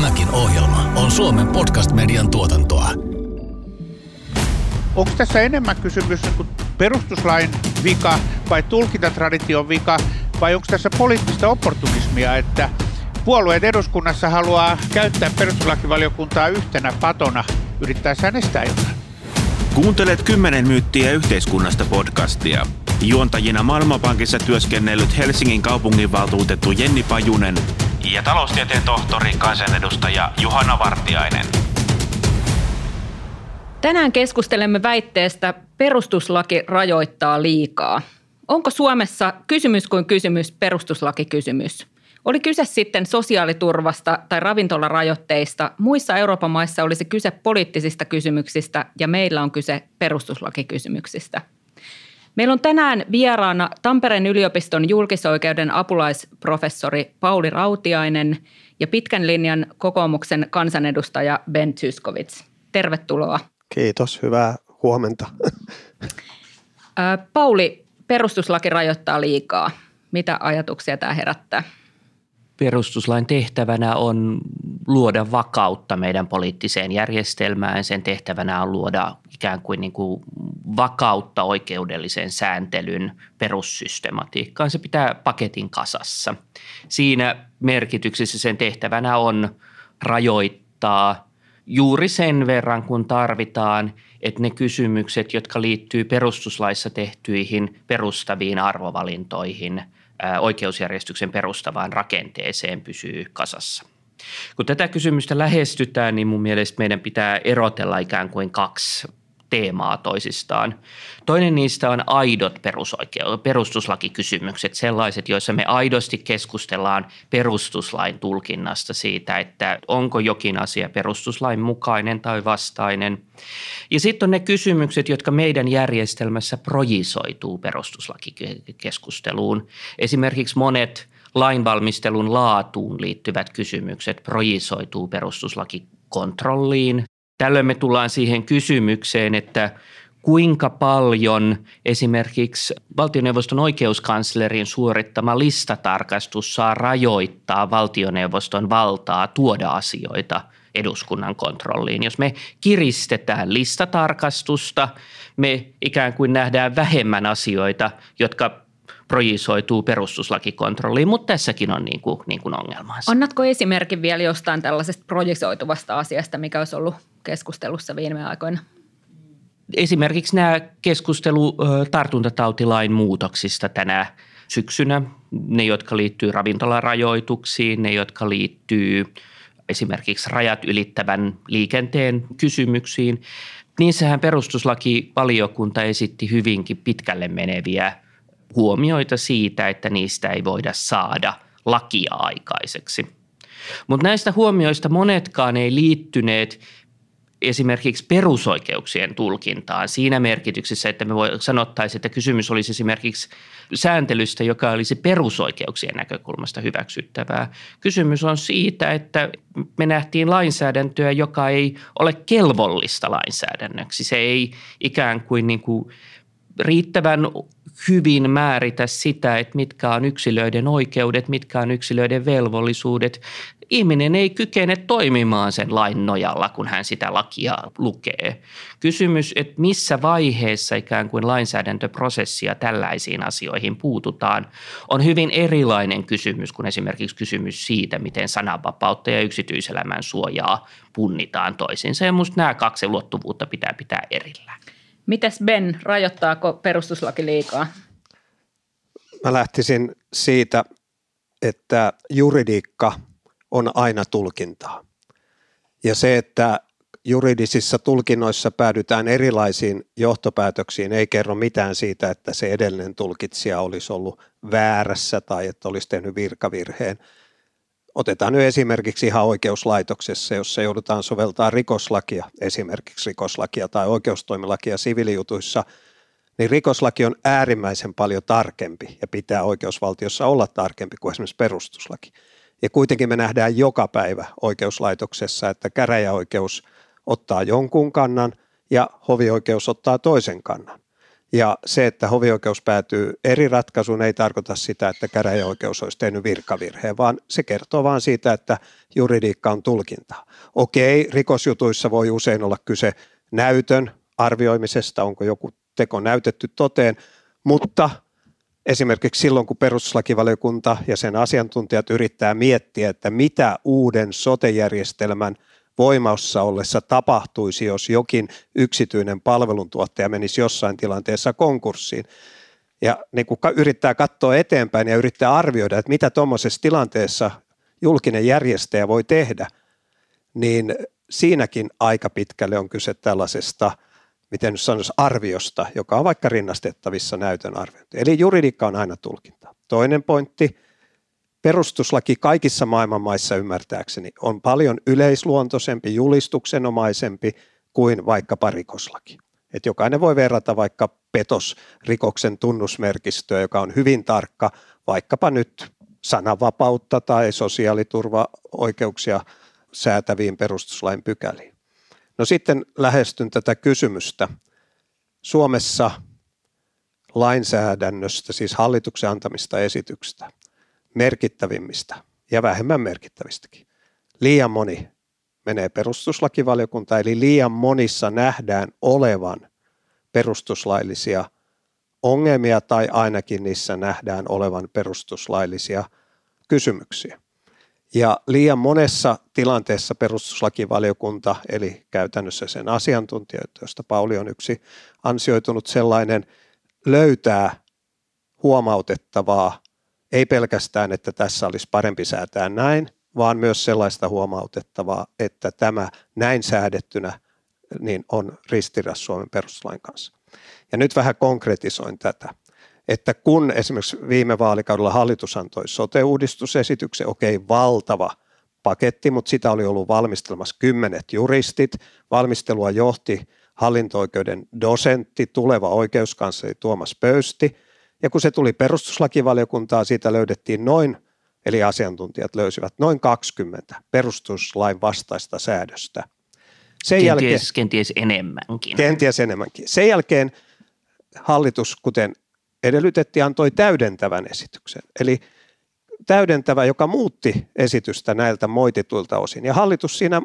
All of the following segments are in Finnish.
Tämäkin ohjelma on Suomen podcast-median tuotantoa. Onko tässä enemmän kysymys niin perustuslain vika vai tulkintatradition vika vai onko tässä poliittista opportunismia, että puolueet eduskunnassa haluaa käyttää perustuslakivaliokuntaa yhtenä patona yrittäessään estää jotain? Kuuntelet kymmenen myyttiä yhteiskunnasta podcastia. Juontajina Maailmanpankissa työskennellyt Helsingin kaupunginvaltuutettu Jenni Pajunen ja taloustieteen tohtori kansanedustaja Juhana Vartiainen. Tänään keskustelemme väitteestä perustuslaki rajoittaa liikaa. Onko Suomessa kysymys kuin kysymys perustuslakikysymys? Oli kyse sitten sosiaaliturvasta tai ravintolarajoitteista, muissa Euroopan maissa olisi kyse poliittisista kysymyksistä ja meillä on kyse perustuslakikysymyksistä. Meillä on tänään vieraana Tampereen yliopiston julkisoikeuden apulaisprofessori Pauli Rautiainen ja pitkän linjan kokoomuksen kansanedustaja Ben Tyskovits. Tervetuloa. Kiitos, hyvää huomenta. Pauli, perustuslaki rajoittaa liikaa. Mitä ajatuksia tämä herättää? perustuslain tehtävänä on luoda vakautta meidän poliittiseen järjestelmään. Sen tehtävänä on luoda ikään kuin, niin kuin vakautta oikeudellisen sääntelyn perussystematiikkaan. Se pitää paketin kasassa. Siinä merkityksessä sen tehtävänä on rajoittaa juuri sen verran, kun tarvitaan, että ne kysymykset, jotka liittyy perustuslaissa tehtyihin perustaviin arvovalintoihin – oikeusjärjestyksen perustavaan rakenteeseen pysyy kasassa. Kun tätä kysymystä lähestytään, niin mun mielestä meidän pitää erotella ikään kuin kaksi teemaa toisistaan. Toinen niistä on aidot perusoikeu- perustuslakikysymykset, sellaiset, joissa me aidosti keskustellaan perustuslain tulkinnasta siitä, että onko jokin asia perustuslain mukainen tai vastainen. Ja sitten on ne kysymykset, jotka meidän järjestelmässä projisoituu perustuslakikeskusteluun. Esimerkiksi monet lainvalmistelun laatuun liittyvät kysymykset projisoituu perustuslakikontrolliin Tällöin me tullaan siihen kysymykseen, että kuinka paljon esimerkiksi valtioneuvoston oikeuskanslerin suorittama listatarkastus saa rajoittaa valtioneuvoston valtaa tuoda asioita eduskunnan kontrolliin. Jos me kiristetään listatarkastusta, me ikään kuin nähdään vähemmän asioita, jotka projisoituu perustuslakikontrolliin, mutta tässäkin on niin kuin, niin kuin ongelmansa. Annatko esimerkin vielä jostain tällaisesta projisoituvasta asiasta, mikä olisi ollut keskustelussa viime aikoina? Esimerkiksi nämä keskustelu tartuntatautilain muutoksista tänä syksynä, ne jotka liittyy ravintolarajoituksiin, ne jotka liittyy esimerkiksi rajat ylittävän liikenteen kysymyksiin. Niissähän perustuslakivaliokunta esitti hyvinkin pitkälle meneviä huomioita siitä, että niistä ei voida saada lakia aikaiseksi. Mutta näistä huomioista monetkaan ei liittyneet esimerkiksi perusoikeuksien tulkintaan siinä merkityksessä, että me sanottaisiin, että kysymys olisi esimerkiksi sääntelystä, joka olisi perusoikeuksien näkökulmasta hyväksyttävää. Kysymys on siitä, että me nähtiin lainsäädäntöä, joka ei ole kelvollista lainsäädännöksi. Se ei ikään kuin, niin kuin riittävän hyvin määritä sitä, että mitkä on yksilöiden oikeudet, mitkä on yksilöiden velvollisuudet. Ihminen ei kykene toimimaan sen lain nojalla, kun hän sitä lakia lukee. Kysymys, että missä vaiheessa ikään kuin lainsäädäntöprosessia tällaisiin asioihin puututaan, on hyvin erilainen kysymys kuin esimerkiksi kysymys siitä, miten sananvapautta ja yksityiselämän suojaa punnitaan toisiinsa. Ja minusta nämä kaksi ulottuvuutta pitää pitää erillään. Mites Ben, rajoittaako perustuslaki liikaa? Mä lähtisin siitä, että juridiikka on aina tulkintaa. Ja se, että juridisissa tulkinnoissa päädytään erilaisiin johtopäätöksiin, ei kerro mitään siitä, että se edellinen tulkitsija olisi ollut väärässä tai että olisi tehnyt virkavirheen – Otetaan nyt esimerkiksi ihan oikeuslaitoksessa, jossa joudutaan soveltaa rikoslakia, esimerkiksi rikoslakia tai oikeustoimilakia siviilijutuissa, niin rikoslaki on äärimmäisen paljon tarkempi ja pitää oikeusvaltiossa olla tarkempi kuin esimerkiksi perustuslaki. Ja kuitenkin me nähdään joka päivä oikeuslaitoksessa, että käräjäoikeus ottaa jonkun kannan ja hovioikeus ottaa toisen kannan. Ja se, että hovioikeus päätyy eri ratkaisuun, ei tarkoita sitä, että käräjäoikeus olisi tehnyt virkavirheen, vaan se kertoo vain siitä, että juridiikka on tulkintaa. Okei, rikosjutuissa voi usein olla kyse näytön arvioimisesta, onko joku teko näytetty toteen, mutta esimerkiksi silloin, kun perustuslakivaliokunta ja sen asiantuntijat yrittää miettiä, että mitä uuden sotejärjestelmän voimassa ollessa tapahtuisi, jos jokin yksityinen palveluntuottaja menisi jossain tilanteessa konkurssiin. Ja niin kun yrittää katsoa eteenpäin ja yrittää arvioida, että mitä tuommoisessa tilanteessa julkinen järjestäjä voi tehdä, niin siinäkin aika pitkälle on kyse tällaisesta – miten nyt sanoisi, arviosta, joka on vaikka rinnastettavissa näytön arviointi. Eli juridiikka on aina tulkinta. Toinen pointti, perustuslaki kaikissa maailman maissa ymmärtääkseni on paljon yleisluontoisempi, julistuksenomaisempi kuin vaikka parikoslaki. Et jokainen voi verrata vaikka petosrikoksen tunnusmerkistöä, joka on hyvin tarkka, vaikkapa nyt sananvapautta tai sosiaaliturvaoikeuksia säätäviin perustuslain pykäliin. No sitten lähestyn tätä kysymystä. Suomessa lainsäädännöstä, siis hallituksen antamista esityksistä, merkittävimmistä ja vähemmän merkittävistäkin. Liian moni menee perustuslakivaliokuntaan, eli liian monissa nähdään olevan perustuslaillisia ongelmia tai ainakin niissä nähdään olevan perustuslaillisia kysymyksiä. Ja liian monessa tilanteessa perustuslakivaliokunta, eli käytännössä sen asiantuntijat, joista Pauli on yksi ansioitunut sellainen, löytää huomautettavaa, ei pelkästään, että tässä olisi parempi säätää näin, vaan myös sellaista huomautettavaa, että tämä näin säädettynä niin on ristiriidassa Suomen perustuslain kanssa. Ja nyt vähän konkretisoin tätä että kun esimerkiksi viime vaalikaudella hallitus antoi sote-uudistusesityksen, okei, valtava paketti, mutta sitä oli ollut valmistelemassa kymmenet juristit. Valmistelua johti hallinto-oikeuden dosentti, tuleva oikeuskansleri Tuomas Pöysti. Ja kun se tuli perustuslakivaliokuntaan, siitä löydettiin noin, eli asiantuntijat löysivät noin 20 perustuslain vastaista säädöstä. Sen kenties, jälkeen, kenties enemmänkin. Kenties enemmänkin. Sen jälkeen hallitus, kuten edellytettiin, antoi täydentävän esityksen. Eli täydentävä, joka muutti esitystä näiltä moitituilta osin. Ja hallitus siinä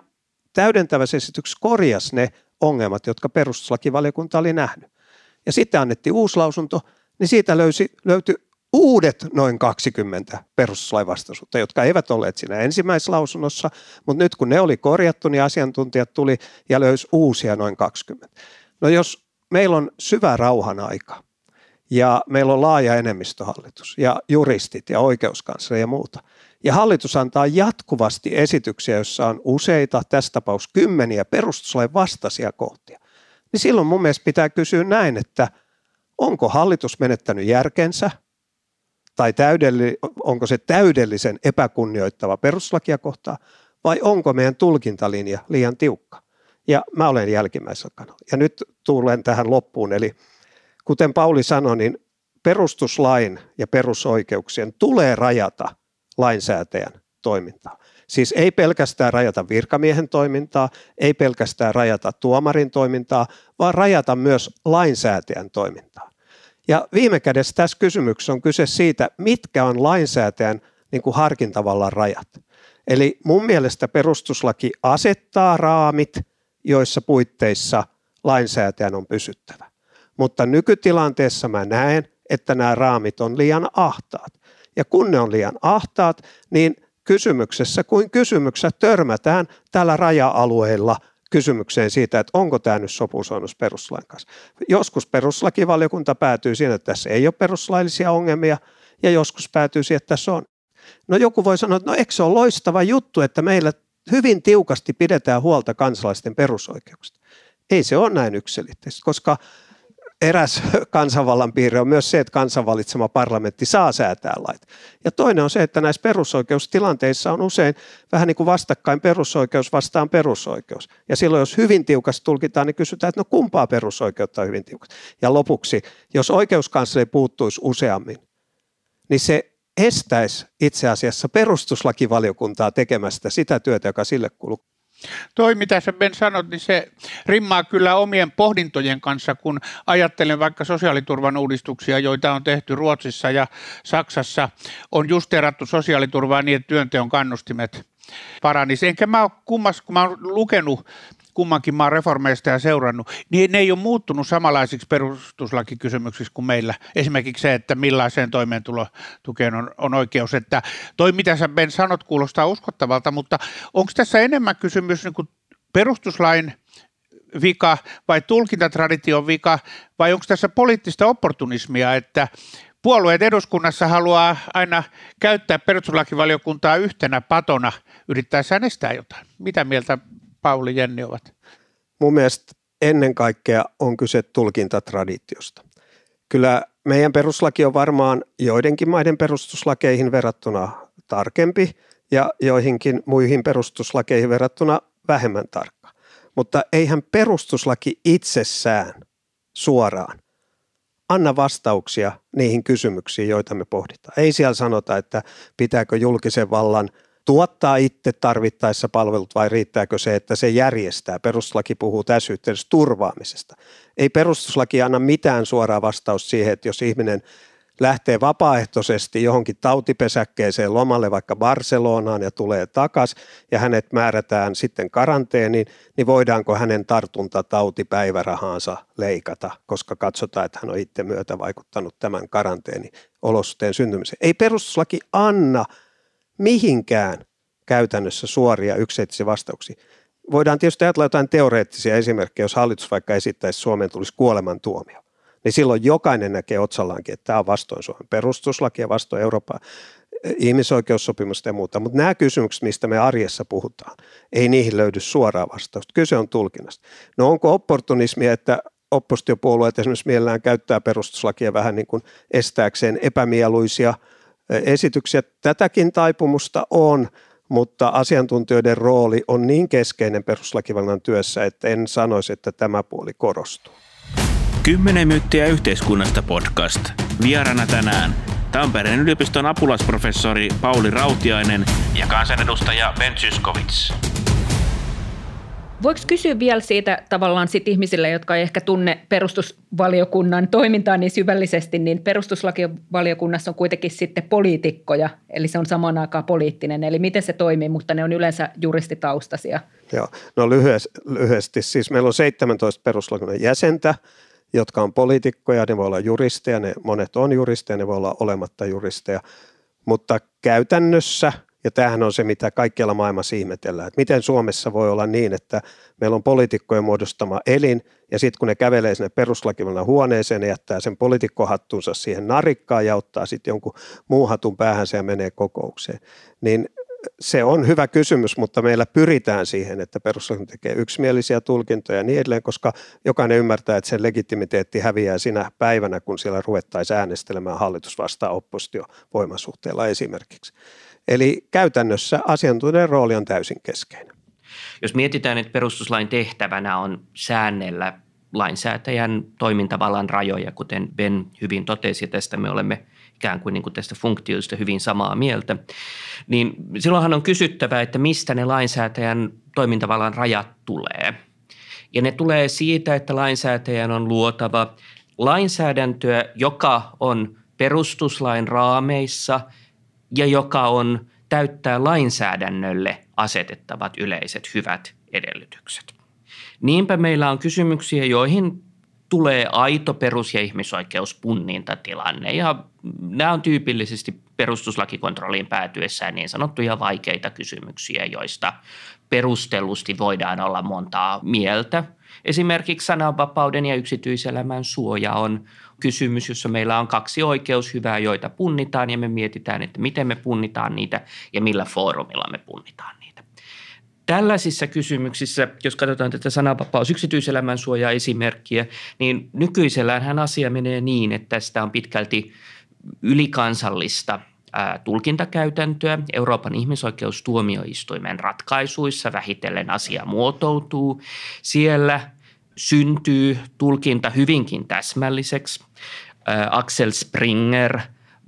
täydentävässä esityksessä korjasi ne ongelmat, jotka perustuslakivaliokunta oli nähnyt. Ja sitten annettiin uusi lausunto, niin siitä löysi, löytyi uudet noin 20 perustuslain vastaisuutta, jotka eivät olleet siinä ensimmäisessä lausunnossa, mutta nyt kun ne oli korjattu, niin asiantuntijat tuli ja löysi uusia noin 20. No jos meillä on syvä rauhan aika, ja meillä on laaja enemmistöhallitus ja juristit ja oikeuskansleri ja muuta. Ja hallitus antaa jatkuvasti esityksiä, joissa on useita, tässä tapauksessa kymmeniä perustuslain vastaisia kohtia. Niin silloin mun mielestä pitää kysyä näin, että onko hallitus menettänyt järkensä tai täydelli, onko se täydellisen epäkunnioittava perustuslakia kohtaan vai onko meidän tulkintalinja liian tiukka. Ja mä olen jälkimmäisellä kannalla. Ja nyt tulen tähän loppuun, eli – kuten Pauli sanoi, niin perustuslain ja perusoikeuksien tulee rajata lainsäätäjän toimintaa. Siis ei pelkästään rajata virkamiehen toimintaa, ei pelkästään rajata tuomarin toimintaa, vaan rajata myös lainsäätäjän toimintaa. Ja viime kädessä tässä kysymyksessä on kyse siitä, mitkä on lainsäätäjän niin kuin harkintavallan rajat. Eli mun mielestä perustuslaki asettaa raamit, joissa puitteissa lainsäätäjän on pysyttävä mutta nykytilanteessa mä näen, että nämä raamit on liian ahtaat. Ja kun ne on liian ahtaat, niin kysymyksessä kuin kysymyksessä törmätään tällä raja-alueilla kysymykseen siitä, että onko tämä nyt sopusoinnus perustuslain kanssa. Joskus perustuslakivaliokunta päätyy siihen, että tässä ei ole perustuslaillisia ongelmia, ja joskus päätyy siihen, että tässä on. No joku voi sanoa, että no eikö se ole loistava juttu, että meillä hyvin tiukasti pidetään huolta kansalaisten perusoikeuksista. Ei se ole näin yksilitteistä, koska eräs kansanvallan piirre on myös se, että kansanvalitsema parlamentti saa säätää lait. Ja toinen on se, että näissä perusoikeustilanteissa on usein vähän niin kuin vastakkain perusoikeus vastaan perusoikeus. Ja silloin jos hyvin tiukasti tulkitaan, niin kysytään, että no kumpaa perusoikeutta on hyvin tiukasti. Ja lopuksi, jos oikeuskansleri puuttuisi useammin, niin se estäisi itse asiassa perustuslakivaliokuntaa tekemästä sitä työtä, joka sille kuuluu. Toi, mitä sä Ben sanot, niin se rimmaa kyllä omien pohdintojen kanssa, kun ajattelen vaikka sosiaaliturvan uudistuksia, joita on tehty Ruotsissa ja Saksassa. On justeerattu sosiaaliturvaa niin, että työnteon kannustimet paranisi. Enkä mä ole kummas, kun mä oon lukenut kummankin maan reformeista ja seurannut, niin ne ei ole muuttunut samanlaisiksi perustuslakikysymyksiksi kuin meillä. Esimerkiksi se, että millaiseen toimeentulotukeen on, on oikeus. Että toi, mitä sä Ben sanot, kuulostaa uskottavalta, mutta onko tässä enemmän kysymys niin kuin perustuslain vika vai tulkintatradition vika vai onko tässä poliittista opportunismia, että puolueet eduskunnassa haluaa aina käyttää perustuslakivaliokuntaa yhtenä patona yrittäessään estää jotain. Mitä mieltä Pauli Jenni ovat? Mun mielestä ennen kaikkea on kyse tulkintatraditiosta. Kyllä meidän peruslaki on varmaan joidenkin maiden perustuslakeihin verrattuna tarkempi ja joihinkin muihin perustuslakeihin verrattuna vähemmän tarkka. Mutta eihän perustuslaki itsessään suoraan anna vastauksia niihin kysymyksiin, joita me pohditaan. Ei siellä sanota, että pitääkö julkisen vallan – tuottaa itse tarvittaessa palvelut vai riittääkö se, että se järjestää? Perustuslaki puhuu tässä yhteydessä turvaamisesta. Ei perustuslaki anna mitään suoraa vastausta siihen, että jos ihminen lähtee vapaaehtoisesti johonkin tautipesäkkeeseen lomalle vaikka Barcelonaan ja tulee takas ja hänet määrätään sitten karanteeniin, niin voidaanko hänen tartuntatautipäivärahaansa leikata, koska katsotaan, että hän on itse myötä vaikuttanut tämän karanteeni olosuhteen syntymiseen. Ei perustuslaki anna mihinkään käytännössä suoria yksittäisiä vastauksia. Voidaan tietysti ajatella jotain teoreettisia esimerkkejä, jos hallitus vaikka esittäisi, että Suomeen tulisi kuolemantuomio. Niin silloin jokainen näkee otsallaankin, että tämä on vastoin Suomen perustuslakia, vastoin Euroopan eh, ihmisoikeussopimusta ja muuta. Mutta nämä kysymykset, mistä me arjessa puhutaan, ei niihin löydy suoraa vastausta. Kyse on tulkinnasta. No onko opportunismia, että oppositiopuolueet esimerkiksi mielellään käyttää perustuslakia vähän niin kuin estääkseen epämieluisia – esityksiä. Tätäkin taipumusta on, mutta asiantuntijoiden rooli on niin keskeinen perustuslakivallan työssä, että en sanoisi, että tämä puoli korostuu. Kymmenen myyttiä yhteiskunnasta podcast. Vierana tänään Tampereen yliopiston apulaisprofessori Pauli Rautiainen ja kansanedustaja Ben Zyskowicz. Voiko kysyä vielä siitä tavallaan sit ihmisille, jotka ei ehkä tunne perustusvaliokunnan toimintaa niin syvällisesti, niin perustuslakivaliokunnassa on kuitenkin sitten poliitikkoja, eli se on samaan aikaan poliittinen, eli miten se toimii, mutta ne on yleensä juristitaustaisia. Joo, no lyhyesti, siis meillä on 17 perustuslakivaliokunnan jäsentä, jotka on poliitikkoja, ne voi olla juristeja, ne monet on juristeja, ne voi olla olematta juristeja, mutta käytännössä – ja tämähän on se, mitä kaikkialla maailmassa ihmetellään, että miten Suomessa voi olla niin, että meillä on poliitikkojen muodostama elin, ja sitten kun ne kävelee sinne peruslakivallan huoneeseen, ne jättää sen poliitikkohattunsa siihen narikkaan ja ottaa sitten jonkun muun hatun päähänsä ja menee kokoukseen. Niin se on hyvä kysymys, mutta meillä pyritään siihen, että perustuslaki tekee yksimielisiä tulkintoja ja niin edelleen, koska jokainen ymmärtää, että sen legitimiteetti häviää sinä päivänä, kun siellä ruvettaisiin äänestelemään hallitus vastaan oppositio voimasuhteella esimerkiksi. Eli käytännössä asiantuntijan rooli on täysin keskeinen. Jos mietitään, että perustuslain tehtävänä on säännellä lainsäätäjän toimintavallan rajoja, kuten Ben hyvin totesi, tästä me olemme ikään kuin, niin kuin tästä funktioista hyvin samaa mieltä, niin silloinhan on kysyttävä, että mistä ne lainsäätäjän toimintavallan rajat tulee. Ja ne tulee siitä, että lainsäätäjän on luotava lainsäädäntöä, joka on perustuslain raameissa – ja joka on täyttää lainsäädännölle asetettavat yleiset hyvät edellytykset. Niinpä meillä on kysymyksiä, joihin tulee aito perus- ja ihmisoikeuspunnintatilanne ja nämä on tyypillisesti perustuslakikontrolliin päätyessään niin sanottuja vaikeita kysymyksiä, joista perustellusti voidaan olla montaa mieltä. Esimerkiksi sananvapauden ja yksityiselämän suoja on kysymys, jossa meillä on kaksi oikeushyvää, joita punnitaan ja me mietitään, että miten me punnitaan niitä ja millä foorumilla me punnitaan niitä. Tällaisissa kysymyksissä, jos katsotaan tätä sananvapaus yksityiselämän suojaa esimerkkiä, niin nykyisellään asia menee niin, että tästä on pitkälti ylikansallista tulkintakäytäntöä. Euroopan ihmisoikeustuomioistuimen ratkaisuissa vähitellen asia muotoutuu. Siellä syntyy tulkinta hyvinkin täsmälliseksi. Axel Springer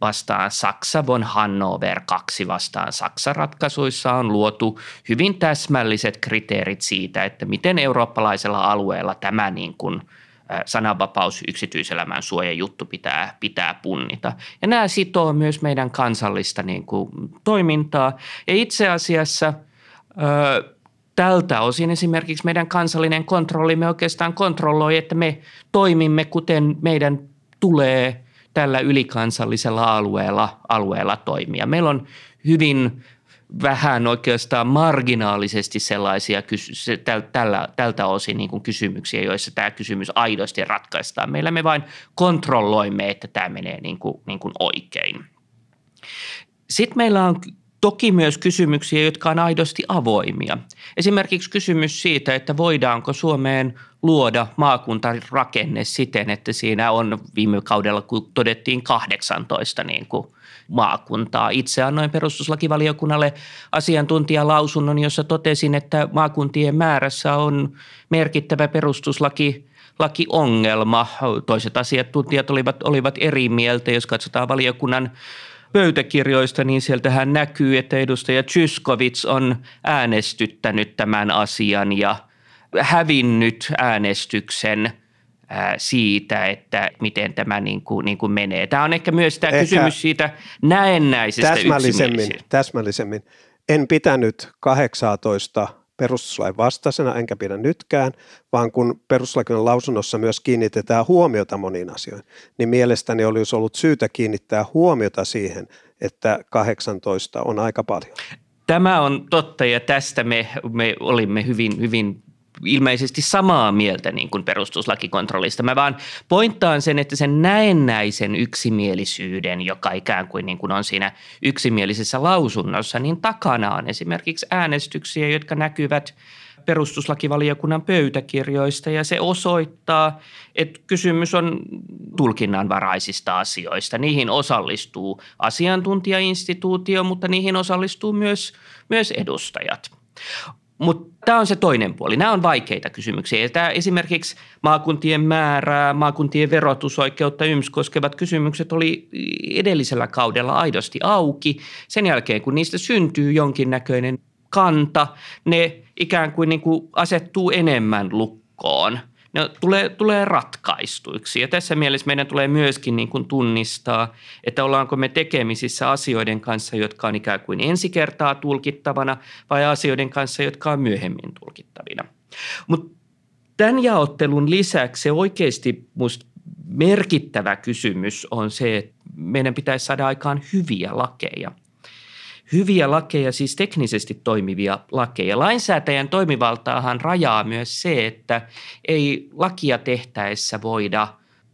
vastaan Saksa, von Hannover 2 vastaan Saksa ratkaisuissa on luotu hyvin täsmälliset kriteerit siitä, että miten eurooppalaisella alueella tämä niin kuin sananvapaus, yksityiselämän suoja juttu pitää, pitää punnita. Ja nämä sitoo myös meidän kansallista niin kuin, toimintaa. Ja itse asiassa ö, tältä osin esimerkiksi meidän kansallinen kontrollimme oikeastaan kontrolloi, että me toimimme kuten meidän tulee tällä ylikansallisella alueella, alueella toimia. Meillä on hyvin vähän oikeastaan marginaalisesti sellaisia kysy- tällä, tältä osin niin kuin kysymyksiä, joissa tämä kysymys aidosti ratkaistaan. Meillä me vain kontrolloimme, että tämä menee niin kuin, niin kuin oikein. Sitten meillä on toki myös kysymyksiä, jotka on aidosti avoimia. Esimerkiksi kysymys siitä, että voidaanko Suomeen luoda maakuntarakenne siten, että siinä on viime kaudella, kun todettiin 18 niin kuin maakuntaa. Itse annoin perustuslakivaliokunnalle asiantuntijalausunnon, jossa totesin, että maakuntien määrässä on merkittävä perustuslaki lakiongelma. Toiset asiantuntijat olivat, olivat eri mieltä, jos katsotaan valiokunnan pöytäkirjoista, niin sieltähän näkyy, että edustaja Tyskovits on äänestyttänyt tämän asian ja hävinnyt äänestyksen siitä, että miten tämä niin kuin, niin kuin menee. Tämä on ehkä myös tämä ehkä kysymys siitä näennäisestä täsmällisemmin, täsmällisemmin. En pitänyt 18 perustuslain vastaisena, enkä pidä nytkään, vaan kun perustuslakin lausunnossa myös kiinnitetään huomiota moniin asioihin, niin mielestäni olisi ollut syytä kiinnittää huomiota siihen, että 18 on aika paljon. Tämä on totta ja tästä me, me olimme hyvin, hyvin ilmeisesti samaa mieltä niin kuin perustuslakikontrollista. Mä vaan pointtaan sen, että sen näennäisen yksimielisyyden, joka ikään kuin, niin kuin on siinä yksimielisessä lausunnossa, niin takana on esimerkiksi äänestyksiä, jotka näkyvät perustuslakivaliokunnan pöytäkirjoista ja se osoittaa, että kysymys on tulkinnanvaraisista asioista. Niihin osallistuu asiantuntijainstituutio, mutta niihin osallistuu myös, myös edustajat. Mutta tämä on se toinen puoli. Nämä on vaikeita kysymyksiä. Tämä esimerkiksi maakuntien määrää, maakuntien verotusoikeutta, YMS koskevat kysymykset oli edellisellä kaudella aidosti auki. Sen jälkeen, kun niistä syntyy jonkinnäköinen kanta, ne ikään kuin, niin kuin asettuu enemmän lukkoon – ne tulee, tulee ratkaistuiksi. Ja tässä mielessä meidän tulee myöskin niin kuin tunnistaa, että ollaanko me tekemisissä asioiden kanssa, jotka on ikään kuin ensi kertaa tulkittavana vai asioiden kanssa, jotka on myöhemmin tulkittavina. Mutta tämän jaottelun lisäksi se oikeasti musta merkittävä kysymys on se, että meidän pitäisi saada aikaan hyviä lakeja – hyviä lakeja, siis teknisesti toimivia lakeja. Lainsäätäjän toimivaltaahan rajaa myös se, että ei lakia tehtäessä voida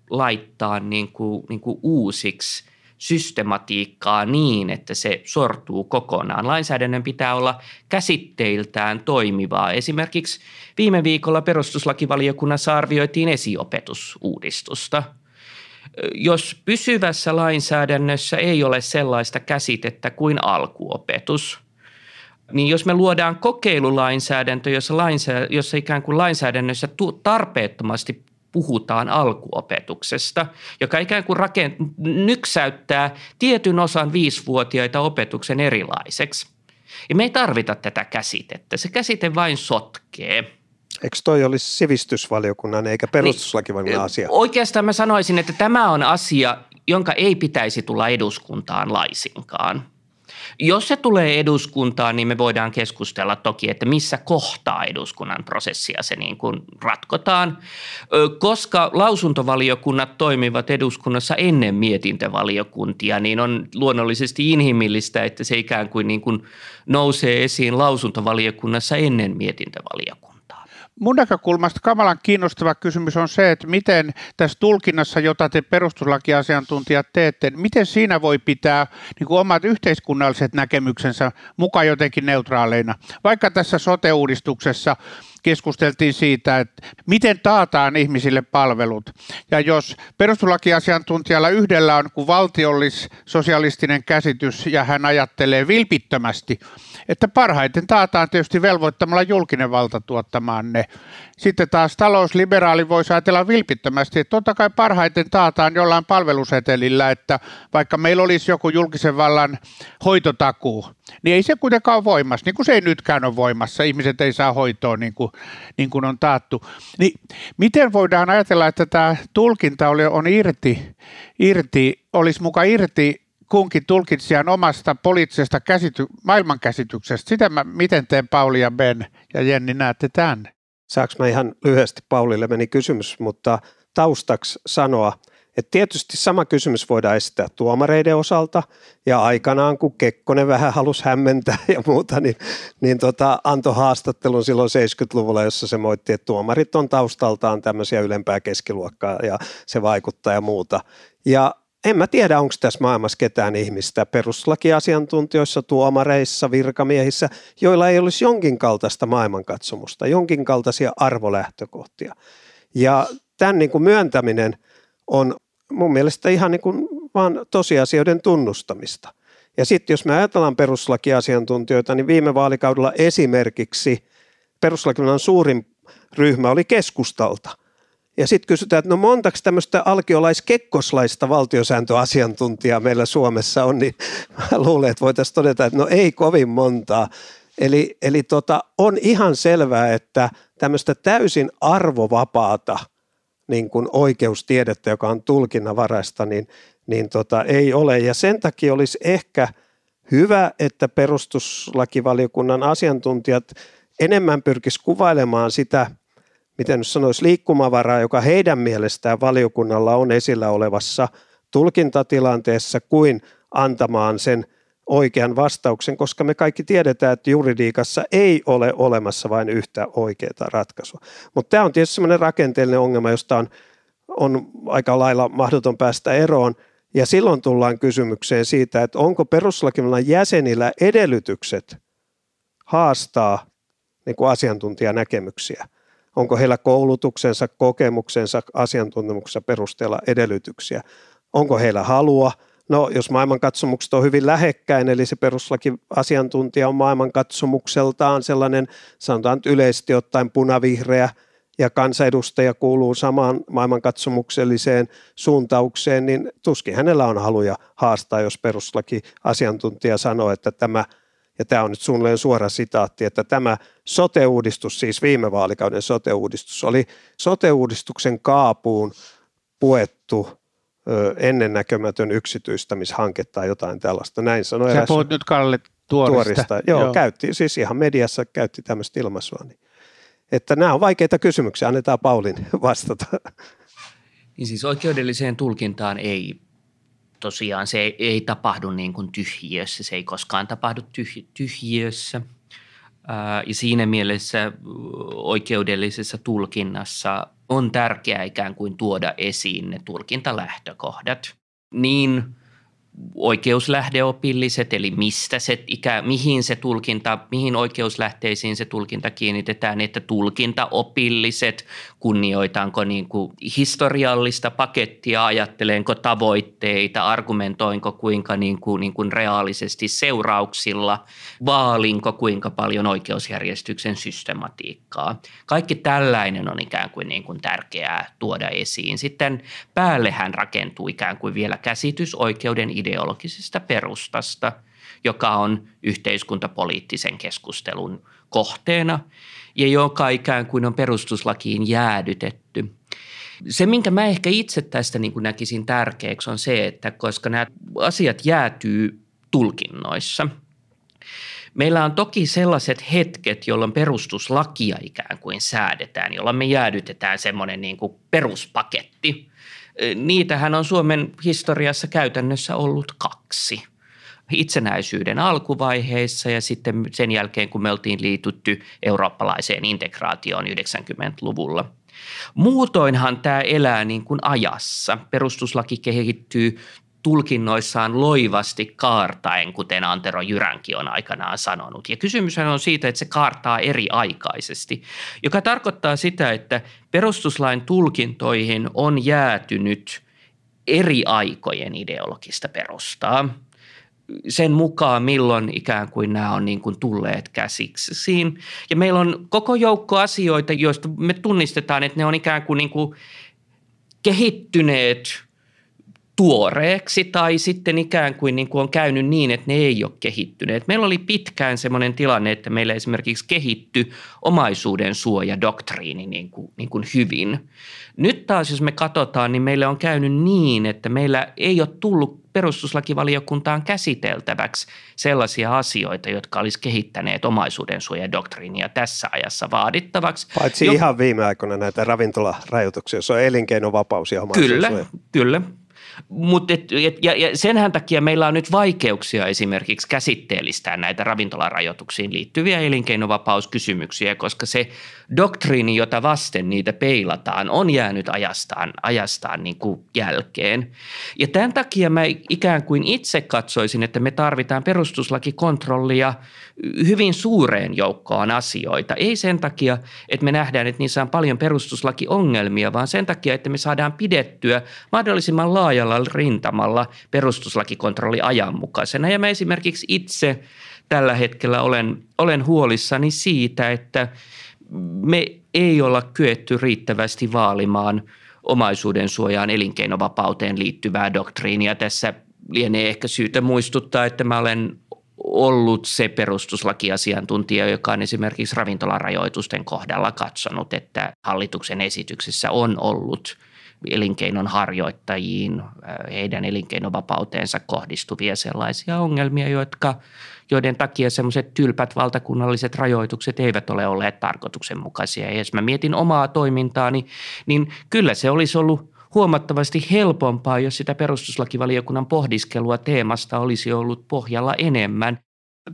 laittaa niin kuin, niin kuin uusiksi systematiikkaa niin, että se sortuu kokonaan. Lainsäädännön pitää olla käsitteiltään toimivaa. Esimerkiksi viime viikolla perustuslakivaliokunnassa arvioitiin esiopetusuudistusta – jos pysyvässä lainsäädännössä ei ole sellaista käsitettä kuin alkuopetus, niin jos me luodaan kokeilulainsäädäntö, jossa, lainsä, jossa ikään kuin lainsäädännössä tarpeettomasti puhutaan alkuopetuksesta, joka ikään kuin rakent- nyksäyttää tietyn osan viisivuotiaita opetuksen erilaiseksi. Ja me ei tarvita tätä käsitettä. Se käsite vain sotkee. Eikö toi olisi sivistysvaliokunnan eikä perustuslakivaliokunnan niin, asia? Oikeastaan mä sanoisin, että tämä on asia, jonka ei pitäisi tulla eduskuntaan laisinkaan. Jos se tulee eduskuntaan, niin me voidaan keskustella toki, että missä kohtaa eduskunnan prosessia se niin kuin ratkotaan, koska lausuntovaliokunnat toimivat eduskunnassa ennen mietintövaliokuntia, niin on luonnollisesti inhimillistä, että se ikään kuin, niin kuin nousee esiin lausuntovaliokunnassa ennen mietintövaliokuntaa. Mun näkökulmasta kamalan kiinnostava kysymys on se, että miten tässä tulkinnassa, jota te perustuslakiasiantuntijat teette, miten siinä voi pitää niin kuin omat yhteiskunnalliset näkemyksensä mukaan jotenkin neutraaleina. Vaikka tässä sote-uudistuksessa keskusteltiin siitä, että miten taataan ihmisille palvelut. Ja jos perustuslakiasiantuntijalla yhdellä on kuin valtiollis-sosialistinen käsitys ja hän ajattelee vilpittömästi, että parhaiten taataan tietysti velvoittamalla julkinen valta tuottamaan ne. Sitten taas talousliberaali voisi ajatella vilpittömästi, että totta kai parhaiten taataan jollain palvelusetelillä, että vaikka meillä olisi joku julkisen vallan hoitotakuu, niin ei se kuitenkaan ole voimassa, niin kuin se ei nytkään ole voimassa. Ihmiset ei saa hoitoa niin kuin, niin kuin on taattu. Niin miten voidaan ajatella, että tämä tulkinta oli, on irti, irti, olisi muka irti kunkin tulkitsijan omasta poliittisesta käsity- maailmankäsityksestä. Sitä mä, miten teen Pauli ja Ben ja Jenni näette tämän? Saanko mä ihan lyhyesti, Paulille meni kysymys, mutta taustaksi sanoa, että tietysti sama kysymys voidaan esittää tuomareiden osalta ja aikanaan kun Kekkonen vähän halusi hämmentää ja muuta, niin, niin tota, antoi haastattelun silloin 70-luvulla, jossa se moitti, että tuomarit on taustaltaan tämmöisiä ylempää keskiluokkaa ja se vaikuttaa ja muuta. Ja en mä tiedä, onko tässä maailmassa ketään ihmistä perustuslakiasiantuntijoissa, tuomareissa, virkamiehissä, joilla ei olisi jonkin kaltaista maailmankatsomusta, jonkin kaltaisia arvolähtökohtia. Ja tämän niin kuin myöntäminen on mun mielestä ihan niin kuin vaan tosiasioiden tunnustamista. Ja sitten jos me ajatellaan perustuslakiasiantuntijoita, niin viime vaalikaudella esimerkiksi perustuslakivaliokunnan suurin ryhmä oli keskustalta – ja sitten kysytään, että no montako tämmöistä alkiolais-kekkoslaista valtiosääntöasiantuntijaa meillä Suomessa on, niin mä luulen, että voitaisiin todeta, että no ei kovin montaa. Eli, eli tota, on ihan selvää, että tämmöistä täysin arvovapaata niin kuin oikeustiedettä, joka on tulkinnanvaraista, niin, niin tota, ei ole. Ja sen takia olisi ehkä hyvä, että perustuslakivaliokunnan asiantuntijat enemmän pyrkisivät kuvailemaan sitä – miten nyt sanoisi, liikkumavaraa, joka heidän mielestään valiokunnalla on esillä olevassa tulkintatilanteessa, kuin antamaan sen oikean vastauksen, koska me kaikki tiedetään, että juridiikassa ei ole olemassa vain yhtä oikeaa ratkaisua. Mutta tämä on tietysti sellainen rakenteellinen ongelma, josta on, on aika lailla mahdoton päästä eroon, ja silloin tullaan kysymykseen siitä, että onko perustuslakivallan jäsenillä edellytykset haastaa niin kuin asiantuntijanäkemyksiä onko heillä koulutuksensa, kokemuksensa, asiantuntemuksensa perusteella edellytyksiä, onko heillä halua, No, jos maailmankatsomukset on hyvin lähekkäin, eli se perustuslaki-asiantuntija on maailmankatsomukseltaan sellainen, sanotaan yleisesti ottaen punavihreä, ja kansanedustaja kuuluu samaan maailmankatsomukselliseen suuntaukseen, niin tuskin hänellä on haluja haastaa, jos perustuslaki-asiantuntija sanoo, että tämä – ja tämä on nyt suunnilleen suora sitaatti, että tämä sote-uudistus, siis viime vaalikauden sote-uudistus, oli sote-uudistuksen kaapuun puettu ennennäkemätön yksityistämishanke tai jotain tällaista. Näin sanoi Sä eräs puhut nyt Kalle Tuorista. tuorista. Joo, Joo, käytti, siis ihan mediassa käytti tämmöistä ilmaisua. Niin. Että nämä on vaikeita kysymyksiä, annetaan Paulin vastata. Niin siis oikeudelliseen tulkintaan ei tosiaan se ei, ei tapahdu niin kuin tyhjiössä, se ei koskaan tapahdu tyh, tyhjiössä. Ää, ja siinä mielessä oikeudellisessa tulkinnassa on tärkeää ikään kuin tuoda esiin ne tulkintalähtökohdat. Niin – oikeuslähdeopilliset, eli mistä se, ikä, mihin se tulkinta, mihin oikeuslähteisiin se tulkinta kiinnitetään, että tulkintaopilliset, kunnioitanko niin kuin historiallista pakettia, ajattelenko tavoitteita, argumentoinko kuinka niin kuin, niin kuin reaalisesti seurauksilla, vaalinko kuinka paljon oikeusjärjestyksen systematiikkaa. Kaikki tällainen on ikään kuin, niin kuin tärkeää tuoda esiin. Sitten päällehän rakentuu ikään kuin vielä käsitys oikeuden ideologisesta perustasta, joka on yhteiskuntapoliittisen keskustelun kohteena ja joka ikään kuin on perustuslakiin jäädytetty. Se, minkä mä ehkä itse tästä niin kuin näkisin tärkeäksi, on se, että koska nämä asiat jäätyy tulkinnoissa – Meillä on toki sellaiset hetket, jolloin perustuslakia ikään kuin säädetään, jolloin me jäädytetään semmoinen niin kuin peruspaketti, Niitähän on Suomen historiassa käytännössä ollut kaksi. Itsenäisyyden alkuvaiheessa ja sitten sen jälkeen, kun me oltiin liitytty eurooppalaiseen integraatioon 90-luvulla. Muutoinhan tämä elää niin kuin ajassa. Perustuslaki kehittyy tulkinnoissaan loivasti kaartaen, kuten Antero Jyränki on aikanaan sanonut. Ja kysymys on siitä, että se kaartaa eri aikaisesti, joka tarkoittaa sitä, että perustuslain tulkintoihin on jäätynyt eri aikojen ideologista perustaa sen mukaan, milloin ikään kuin nämä on niin kuin tulleet käsiksi. Ja meillä on koko joukko asioita, joista me tunnistetaan, että ne on ikään kuin, niin kuin kehittyneet tuoreeksi tai sitten ikään kuin, niin kuin on käynyt niin, että ne ei ole kehittyneet. Meillä oli pitkään sellainen tilanne, että meillä esimerkiksi kehitty omaisuuden suojadoktriini niin kuin, niin kuin hyvin. Nyt taas, jos me katsotaan, niin meillä on käynyt niin, että meillä ei ole tullut perustuslakivaliokuntaan käsiteltäväksi sellaisia asioita, jotka olisi kehittäneet omaisuuden suojadoktriinia tässä ajassa vaadittavaksi. Paitsi jo... ihan viime aikoina näitä ravintolarajoituksia, jos on elinkeinovapaus ja omaisuuden Kyllä, suoja. kyllä. Mut et, et, ja, ja senhän takia meillä on nyt vaikeuksia esimerkiksi käsitteellistää näitä ravintolarajoituksiin liittyviä elinkeinovapauskysymyksiä, koska se doktriini, jota vasten niitä peilataan, on jäänyt ajastaan, ajastaan niin kuin jälkeen. Ja tämän takia mä ikään kuin itse katsoisin, että me tarvitaan perustuslakikontrollia hyvin suureen joukkoon asioita. Ei sen takia, että me nähdään, että niissä on paljon perustuslakiongelmia, vaan sen takia, että me saadaan pidettyä mahdollisimman laajalla rintamalla perustuslakikontrolli ajanmukaisena. Ja mä esimerkiksi itse tällä hetkellä olen, olen huolissani siitä, että me ei olla kyetty riittävästi vaalimaan omaisuuden suojaan elinkeinovapauteen liittyvää doktriinia. Tässä lienee ehkä syytä muistuttaa, että mä olen ollut se perustuslakiasiantuntija, joka on esimerkiksi ravintolarajoitusten kohdalla katsonut, että hallituksen esityksessä on ollut elinkeinon harjoittajiin, äh, heidän elinkeinovapauteensa kohdistuvia sellaisia ongelmia, jotka, joiden takia semmoiset tylpät valtakunnalliset rajoitukset eivät ole olleet tarkoituksenmukaisia. Ja jos mä mietin omaa toimintaani, niin kyllä se olisi ollut huomattavasti helpompaa, jos sitä perustuslakivaliokunnan pohdiskelua teemasta olisi ollut pohjalla enemmän.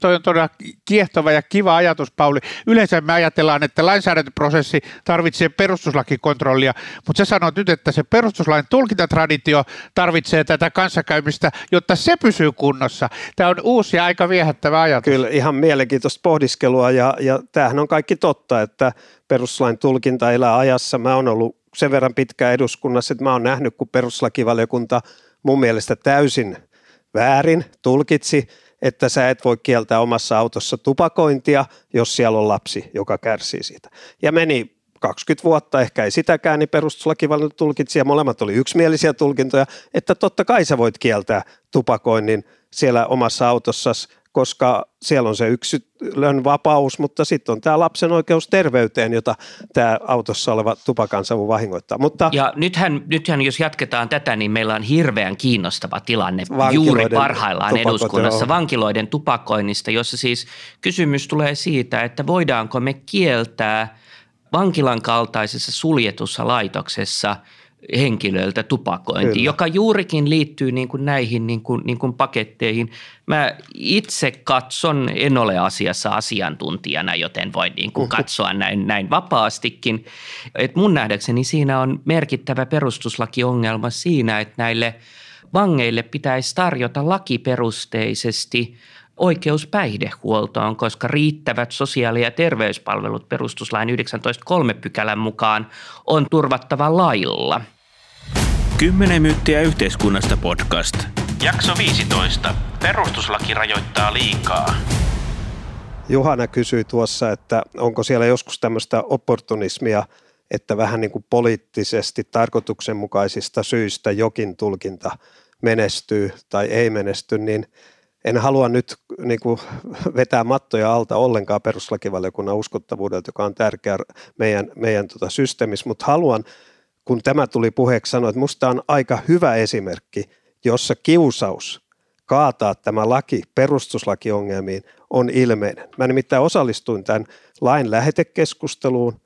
Toi on todella kiehtova ja kiva ajatus, Pauli. Yleensä me ajatellaan, että lainsäädäntöprosessi tarvitsee perustuslakikontrollia, mutta sä sanot nyt, että se perustuslain tulkintatraditio tarvitsee tätä kanssakäymistä, jotta se pysyy kunnossa. Tämä on uusi ja aika viehättävä ajatus. Kyllä, ihan mielenkiintoista pohdiskelua ja, ja tämähän on kaikki totta, että perustuslain tulkinta elää ajassa. Mä oon ollut sen verran pitkään eduskunnassa, että mä oon nähnyt, kun perustuslakivaliokunta mun mielestä täysin väärin tulkitsi, että sä et voi kieltää omassa autossa tupakointia, jos siellä on lapsi, joka kärsii siitä. Ja meni 20 vuotta, ehkä ei sitäkään, niin perustuslakivaliokunta tulkitsi ja molemmat oli yksimielisiä tulkintoja, että totta kai sä voit kieltää tupakoinnin siellä omassa autossasi koska siellä on se yksilön vapaus, mutta sitten on tämä lapsen oikeus terveyteen, jota tämä autossa oleva tupakansavu vahingoittaa. Mutta, ja nythän, nythän, jos jatketaan tätä, niin meillä on hirveän kiinnostava tilanne juuri parhaillaan eduskunnassa vankiloiden tupakoinnista, jossa siis kysymys tulee siitä, että voidaanko me kieltää vankilan kaltaisessa suljetussa laitoksessa – henkilöltä tupakointi, Kyllä. joka juurikin liittyy niin kuin näihin niin kuin, niin kuin paketteihin. Mä itse katson, en ole asiassa asiantuntijana, joten voin niin kuin katsoa näin, näin vapaastikin. Et mun nähdäkseni siinä on merkittävä perustuslakiongelma siinä, että näille vangeille pitäisi tarjota lakiperusteisesti – oikeus päihdehuoltoon, koska riittävät sosiaali- ja terveyspalvelut perustuslain 19.3 pykälän mukaan on turvattava lailla. 10 myyttiä yhteiskunnasta podcast. Jakso 15. Perustuslaki rajoittaa liikaa. Juhana kysyi tuossa, että onko siellä joskus tämmöistä opportunismia, että vähän niin kuin poliittisesti tarkoituksenmukaisista syistä jokin tulkinta menestyy tai ei menesty, niin – en halua nyt niin kuin, vetää mattoja alta ollenkaan peruslakivaliokunnan uskottavuudelta, joka on tärkeä meidän, meidän tota, systeemissä, mutta haluan, kun tämä tuli puheeksi, sanoa, että minusta on aika hyvä esimerkki, jossa kiusaus kaataa tämä laki perustuslakiongelmiin on ilmeinen. Mä nimittäin osallistuin tämän lain lähetekeskusteluun,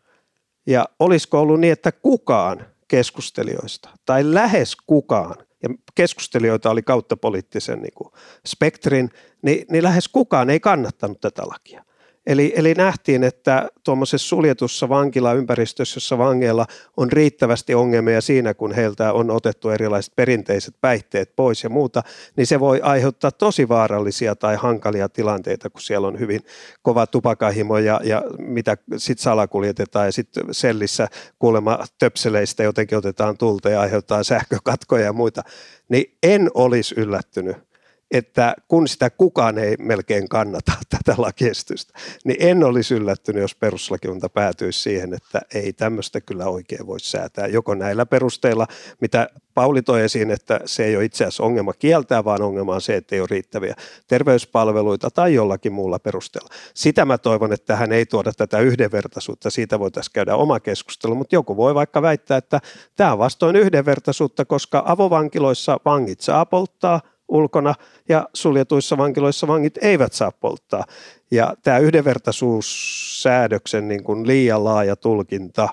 ja olisiko ollut niin, että kukaan keskustelijoista tai lähes kukaan – ja keskustelijoita oli kautta poliittisen niin kuin spektrin, niin, niin lähes kukaan ei kannattanut tätä lakia. Eli, eli nähtiin, että tuommoisessa suljetussa vankilaympäristössä, jossa vangeilla on riittävästi ongelmia siinä, kun heiltä on otettu erilaiset perinteiset päihteet pois ja muuta, niin se voi aiheuttaa tosi vaarallisia tai hankalia tilanteita, kun siellä on hyvin kova tupakahimo ja, ja mitä sitten salakuljetetaan ja sitten sellissä kuulemma töpseleistä jotenkin otetaan tulta ja aiheuttaa sähkökatkoja ja muita, niin en olisi yllättynyt että kun sitä kukaan ei melkein kannata tätä lakiesitystä, niin en olisi yllättynyt, jos perustuslakiunta päätyisi siihen, että ei tämmöistä kyllä oikein voi säätää. Joko näillä perusteilla, mitä Pauli toi esiin, että se ei ole itse asiassa ongelma kieltää, vaan ongelma on se, että ei ole riittäviä terveyspalveluita tai jollakin muulla perusteella. Sitä mä toivon, että hän ei tuoda tätä yhdenvertaisuutta, siitä voitaisiin käydä oma keskustelu, mutta joku voi vaikka väittää, että tämä on vastoin yhdenvertaisuutta, koska avovankiloissa vangit saa polttaa – ulkona ja suljetuissa vankiloissa vangit eivät saa polttaa. Ja tämä yhdenvertaisuussäädöksen niin kuin liian laaja tulkinta,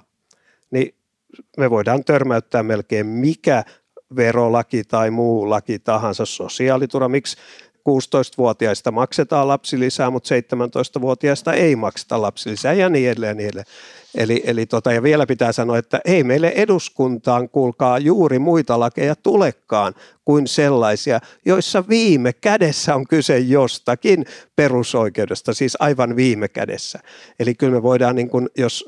niin me voidaan törmäyttää melkein mikä verolaki tai muu laki tahansa sosiaaliturva. Miksi 16-vuotiaista maksetaan lapsilisää, mutta 17-vuotiaista ei makseta lapsilisää ja niin edelleen. Niin edelleen. Eli, eli tota, ja vielä pitää sanoa, että ei meille eduskuntaan, kuulkaa, juuri muita lakeja tulekaan kuin sellaisia, joissa viime kädessä on kyse jostakin perusoikeudesta, siis aivan viime kädessä. Eli kyllä me voidaan, niin kuin, jos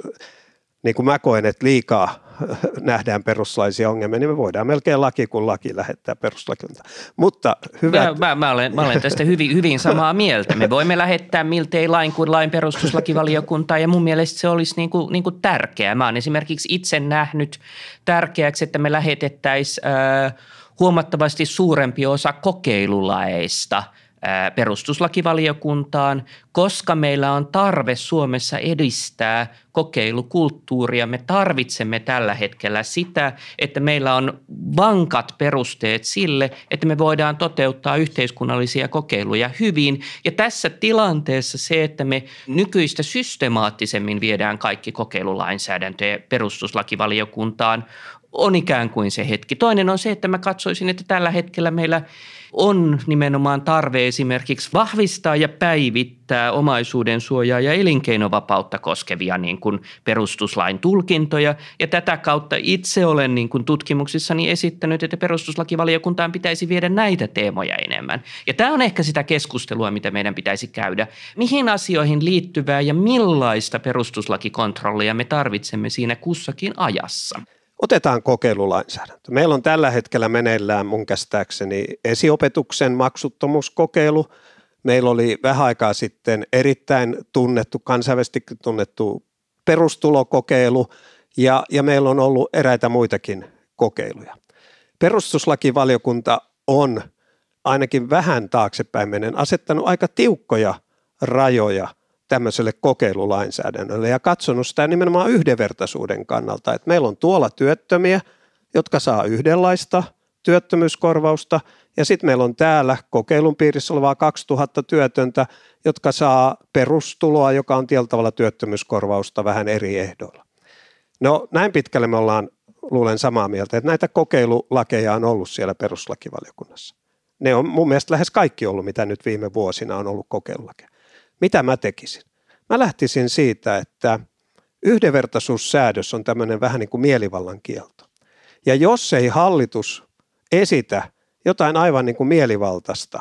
niin kuin mä koen, että liikaa nähdään perustuslaisia ongelmia, niin me voidaan melkein laki kuin laki lähettää perustuslakilta. Mutta hyvä. Mä, mä, mä, olen, mä olen tästä hyvin, hyvin samaa mieltä. Me voimme lähettää miltei lain kuin lain perustuslakivaliokuntaan ja mun mielestä se olisi niin kuin, niin kuin tärkeää. Mä olen esimerkiksi itse nähnyt tärkeäksi, että me lähetettäisiin äh, huomattavasti suurempi osa kokeilulaeista – perustuslakivaliokuntaan, koska meillä on tarve Suomessa edistää kokeilukulttuuria. Me tarvitsemme tällä hetkellä sitä, että meillä on vankat perusteet sille, että me voidaan toteuttaa yhteiskunnallisia kokeiluja hyvin. Ja tässä tilanteessa se, että me nykyistä systemaattisemmin viedään kaikki kokeilulainsäädäntö perustuslakivaliokuntaan, on ikään kuin se hetki. Toinen on se, että mä katsoisin, että tällä hetkellä meillä on nimenomaan tarve esimerkiksi vahvistaa ja päivittää omaisuuden suojaa ja elinkeinovapautta koskevia niin kuin perustuslain tulkintoja. Ja tätä kautta itse olen niin kuin tutkimuksissani esittänyt, että perustuslakivaliokuntaan pitäisi viedä näitä teemoja enemmän. Ja tämä on ehkä sitä keskustelua, mitä meidän pitäisi käydä. Mihin asioihin liittyvää ja millaista perustuslakikontrollia me tarvitsemme siinä kussakin ajassa? Otetaan kokeilulainsäädäntö. Meillä on tällä hetkellä meneillään mun käsittääkseni esiopetuksen maksuttomuuskokeilu. Meillä oli vähän aikaa sitten erittäin tunnettu, kansainvälisesti tunnettu perustulokokeilu ja, ja meillä on ollut eräitä muitakin kokeiluja. Perustuslakivaliokunta on ainakin vähän taaksepäin menen asettanut aika tiukkoja rajoja – tämmöiselle kokeilulainsäädännölle ja katsonut sitä nimenomaan yhdenvertaisuuden kannalta, että meillä on tuolla työttömiä, jotka saa yhdenlaista työttömyyskorvausta ja sitten meillä on täällä kokeilun piirissä olevaa 2000 työtöntä, jotka saa perustuloa, joka on tietyllä tavalla työttömyyskorvausta vähän eri ehdoilla. No näin pitkälle me ollaan luulen samaa mieltä, että näitä kokeilulakeja on ollut siellä peruslakivaliokunnassa. Ne on mun mielestä lähes kaikki ollut, mitä nyt viime vuosina on ollut kokeilulakeja. Mitä mä tekisin? Mä lähtisin siitä, että yhdenvertaisuussäädös on tämmöinen vähän niin kuin mielivallan kielto. Ja jos ei hallitus esitä jotain aivan niin kuin mielivaltaista,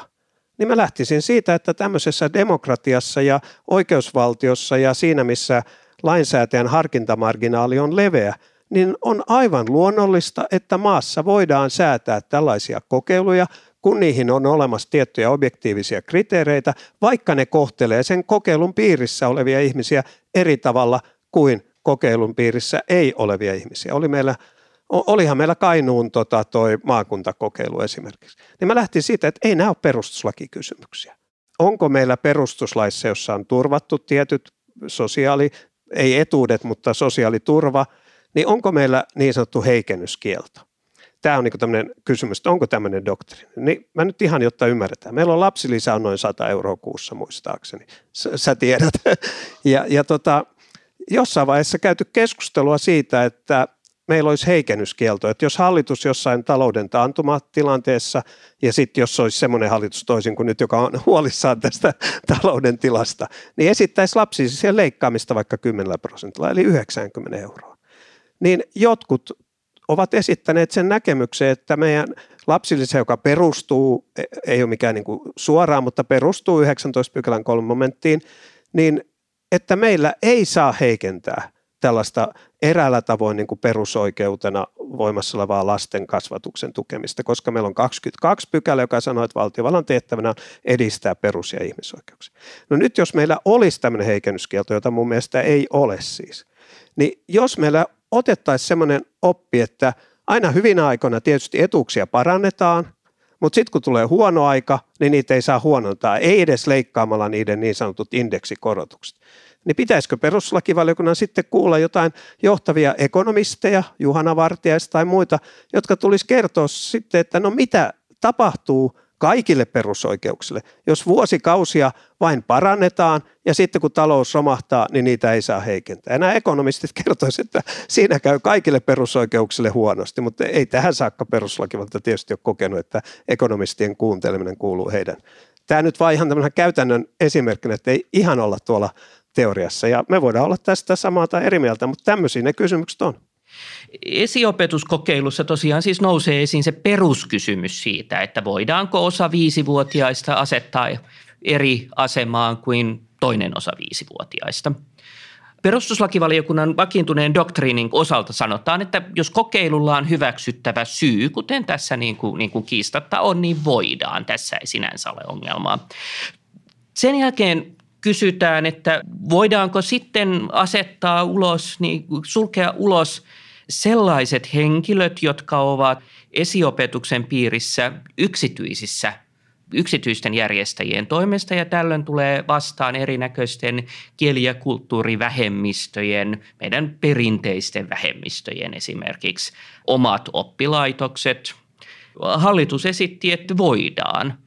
niin mä lähtisin siitä, että tämmöisessä demokratiassa ja oikeusvaltiossa ja siinä, missä lainsäätäjän harkintamarginaali on leveä, niin on aivan luonnollista, että maassa voidaan säätää tällaisia kokeiluja, kun niihin on olemassa tiettyjä objektiivisia kriteereitä, vaikka ne kohtelee sen kokeilun piirissä olevia ihmisiä eri tavalla kuin kokeilun piirissä ei olevia ihmisiä. Oli meillä, olihan meillä Kainuun tota, toi maakuntakokeilu esimerkiksi. Niin mä lähtin siitä, että ei nämä ole perustuslakikysymyksiä. Onko meillä perustuslaissa, jossa on turvattu tietyt sosiaali, ei etuudet, mutta sosiaaliturva, niin onko meillä niin sanottu heikennyskielto? Tämä on niin tämmöinen kysymys, että onko tämmöinen doktriini. Niin mä nyt ihan, jotta ymmärretään. Meillä on lapsilisä on noin 100 euroa kuussa muistaakseni. S- sä tiedät. ja, ja tota, jossain vaiheessa käyty keskustelua siitä, että meillä olisi heikennyskielto, että jos hallitus jossain talouden taantumatilanteessa ja sitten jos olisi semmoinen hallitus toisin kuin nyt, joka on huolissaan tästä talouden tilasta, niin esittäisi lapsisien leikkaamista vaikka 10 prosentilla eli 90 euroa. Niin jotkut ovat esittäneet sen näkemyksen, että meidän lapsilisä, joka perustuu, e, ei ole mikään niin suoraan, mutta perustuu 19 pykälän kolme momenttiin, niin että meillä ei saa heikentää tällaista eräällä tavoin niin kuin perusoikeutena voimassa olevaa lasten kasvatuksen tukemista, koska meillä on 22 pykälä, joka sanoo, että valtiovallan tehtävänä on edistää perus- ja ihmisoikeuksia. No nyt jos meillä olisi tämmöinen heikennyskielto, jota mun mielestä ei ole siis, niin jos meillä otettaisiin semmoinen oppi, että aina hyvinä aikoina tietysti etuuksia parannetaan, mutta sitten kun tulee huono aika, niin niitä ei saa huonontaa, ei edes leikkaamalla niiden niin sanotut indeksikorotukset. Niin pitäisikö perustuslakivaliokunnan sitten kuulla jotain johtavia ekonomisteja, Juhana Vartiaista tai muita, jotka tulisi kertoa sitten, että no mitä tapahtuu kaikille perusoikeuksille. Jos vuosikausia vain parannetaan ja sitten kun talous romahtaa, niin niitä ei saa heikentää. Ja nämä ekonomistit kertoisivat, että siinä käy kaikille perusoikeuksille huonosti, mutta ei tähän saakka perustuslakivalta tietysti ole kokenut, että ekonomistien kuunteleminen kuuluu heidän. Tämä nyt vaan ihan tämmöinen käytännön esimerkkinä, että ei ihan olla tuolla teoriassa. Ja me voidaan olla tästä samaa tai eri mieltä, mutta tämmöisiä ne kysymykset on. Esiopetuskokeilussa tosiaan siis nousee esiin se peruskysymys siitä, että voidaanko osa viisivuotiaista asettaa eri asemaan kuin toinen osa viisivuotiaista. Perustuslakivaliokunnan vakiintuneen doktriinin osalta sanotaan, että jos kokeilulla on hyväksyttävä syy, kuten tässä niin kuin, niin kuin kiistatta on, niin voidaan. Tässä ei sinänsä ole ongelmaa. Sen jälkeen kysytään, että voidaanko sitten asettaa ulos, niin sulkea ulos sellaiset henkilöt, jotka ovat esiopetuksen piirissä yksityisissä yksityisten järjestäjien toimesta ja tällöin tulee vastaan erinäköisten kieli- ja kulttuurivähemmistöjen, meidän perinteisten vähemmistöjen esimerkiksi omat oppilaitokset. Hallitus esitti, että voidaan –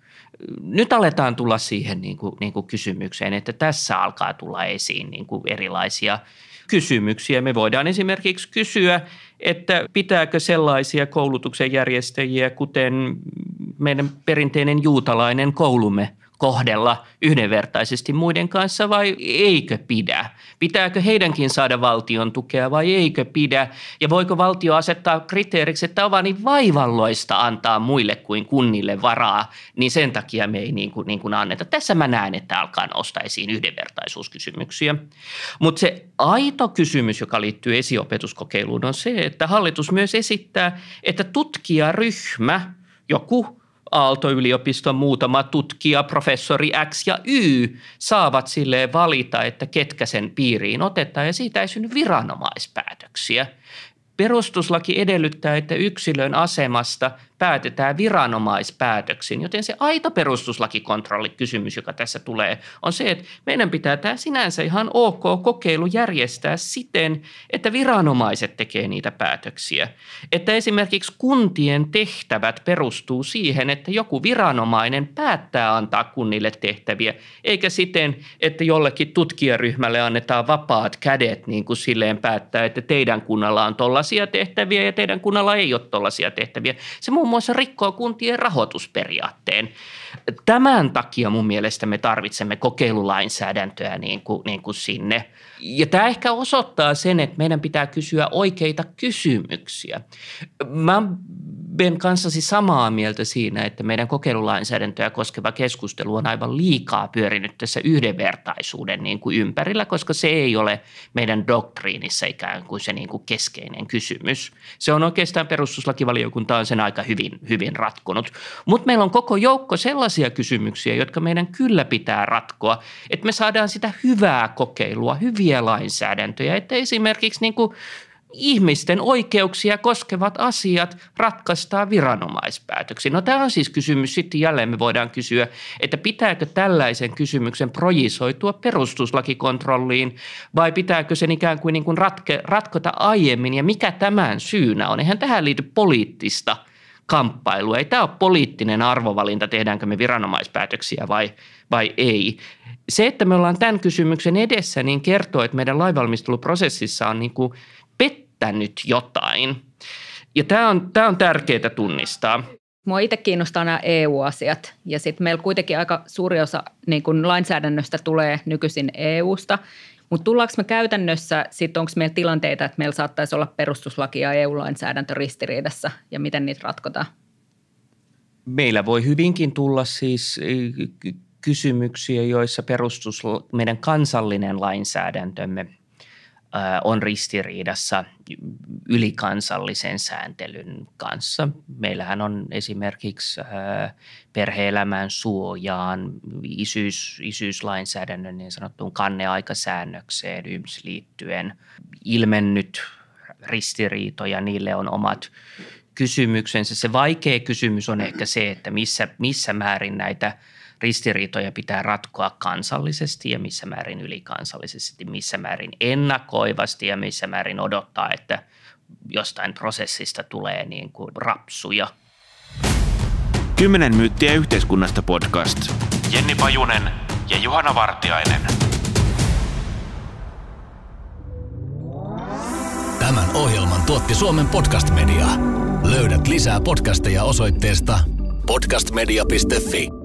nyt aletaan tulla siihen niin kuin, niin kuin kysymykseen, että tässä alkaa tulla esiin niin kuin erilaisia kysymyksiä. Me voidaan esimerkiksi kysyä, että pitääkö sellaisia koulutuksen järjestäjiä, kuten meidän perinteinen juutalainen koulumme – kohdella yhdenvertaisesti muiden kanssa vai eikö pidä? Pitääkö heidänkin saada valtion tukea vai eikö pidä? Ja voiko valtio asettaa kriteeriksi, että on niin vaivalloista antaa muille kuin kunnille varaa, niin sen takia me ei niin kuin, niin kuin anneta. Tässä mä näen, että alkaa nostaa esiin yhdenvertaisuuskysymyksiä. Mutta se aito kysymys, joka liittyy esiopetuskokeiluun, on se, että hallitus myös esittää, että tutkijaryhmä, joku Aalto-yliopiston muutama tutkija, professori X ja Y saavat sille valita, että ketkä sen piiriin otetaan ja siitä ei synny viranomaispäätöksiä. Perustuslaki edellyttää, että yksilön asemasta päätetään viranomaispäätöksin, joten se aito perustuslakikontrollikysymys, joka tässä tulee, on se, että meidän pitää tämä sinänsä ihan ok kokeilu järjestää siten, että viranomaiset tekee niitä päätöksiä. Että esimerkiksi kuntien tehtävät perustuu siihen, että joku viranomainen päättää antaa kunnille tehtäviä, eikä siten, että jollekin tutkijaryhmälle annetaan vapaat kädet niin kuin silleen päättää, että teidän kunnalla on tollaisia tehtäviä ja teidän kunnalla ei ole tollaisia tehtäviä. Se muun muassa rikkoo kuntien rahoitusperiaatteen. Tämän takia mun mielestä me tarvitsemme kokeilulainsäädäntöä niin kuin, niin kuin sinne. Ja tämä ehkä osoittaa sen, että meidän pitää kysyä oikeita kysymyksiä. Mä Ben kanssasi samaa mieltä siinä, että meidän kokeilulainsäädäntöä koskeva keskustelu on aivan liikaa pyörinyt tässä yhdenvertaisuuden niin kuin ympärillä, koska se ei ole meidän doktriinissa ikään kuin se niin kuin keskeinen kysymys. Se on oikeastaan perustuslakivaliokunta on sen aika hyvin, hyvin ratkonut. Mutta meillä on koko joukko sellaisia kysymyksiä, jotka meidän kyllä pitää ratkoa, että me saadaan sitä hyvää kokeilua, hyviä lainsäädäntöjä, että esimerkiksi niin kuin ihmisten oikeuksia koskevat asiat ratkaistaan viranomaispäätöksiin. No tämä on siis kysymys, sitten jälleen me voidaan kysyä, että pitääkö tällaisen kysymyksen projisoitua perustuslakikontrolliin vai pitääkö sen ikään kuin, niin kuin ratke, ratkota aiemmin ja mikä tämän syynä on. Eihän tähän liity poliittista kamppailua. Ei tämä ole poliittinen arvovalinta, tehdäänkö me viranomaispäätöksiä vai, vai ei. Se, että me ollaan tämän kysymyksen edessä, niin kertoo, että meidän lainvalmisteluprosessissa on niin kuin päättänyt jotain. Ja tämä on, tämä on tärkeää tunnistaa. Mua itse kiinnostaa nämä EU-asiat ja sitten meillä kuitenkin aika suuri osa niin kun lainsäädännöstä tulee nykyisin EUsta. Mutta tullaanko me käytännössä, sitten onko meillä tilanteita, että meillä saattaisi olla perustuslaki ja EU-lainsäädäntö ristiriidassa ja miten niitä ratkotaan? Meillä voi hyvinkin tulla siis kysymyksiä, joissa perustus, meidän kansallinen lainsäädäntömme on ristiriidassa ylikansallisen sääntelyn kanssa. Meillähän on esimerkiksi perheelämän suojaan, isyys, isyyslainsäädännön niin sanottuun kanneaikasäännökseen YMS liittyen ilmennyt ristiriitoja, niille on omat kysymyksensä. Se vaikea kysymys on ehkä se, että missä, missä määrin näitä ristiriitoja pitää ratkoa kansallisesti ja missä määrin ylikansallisesti, missä määrin ennakoivasti ja missä määrin odottaa, että jostain prosessista tulee niin kuin rapsuja. Kymmenen myyttiä yhteiskunnasta podcast. Jenni Pajunen ja Juhana Vartiainen. Tämän ohjelman tuotti Suomen Podcast Media. Löydät lisää podcasteja osoitteesta podcastmedia.fi.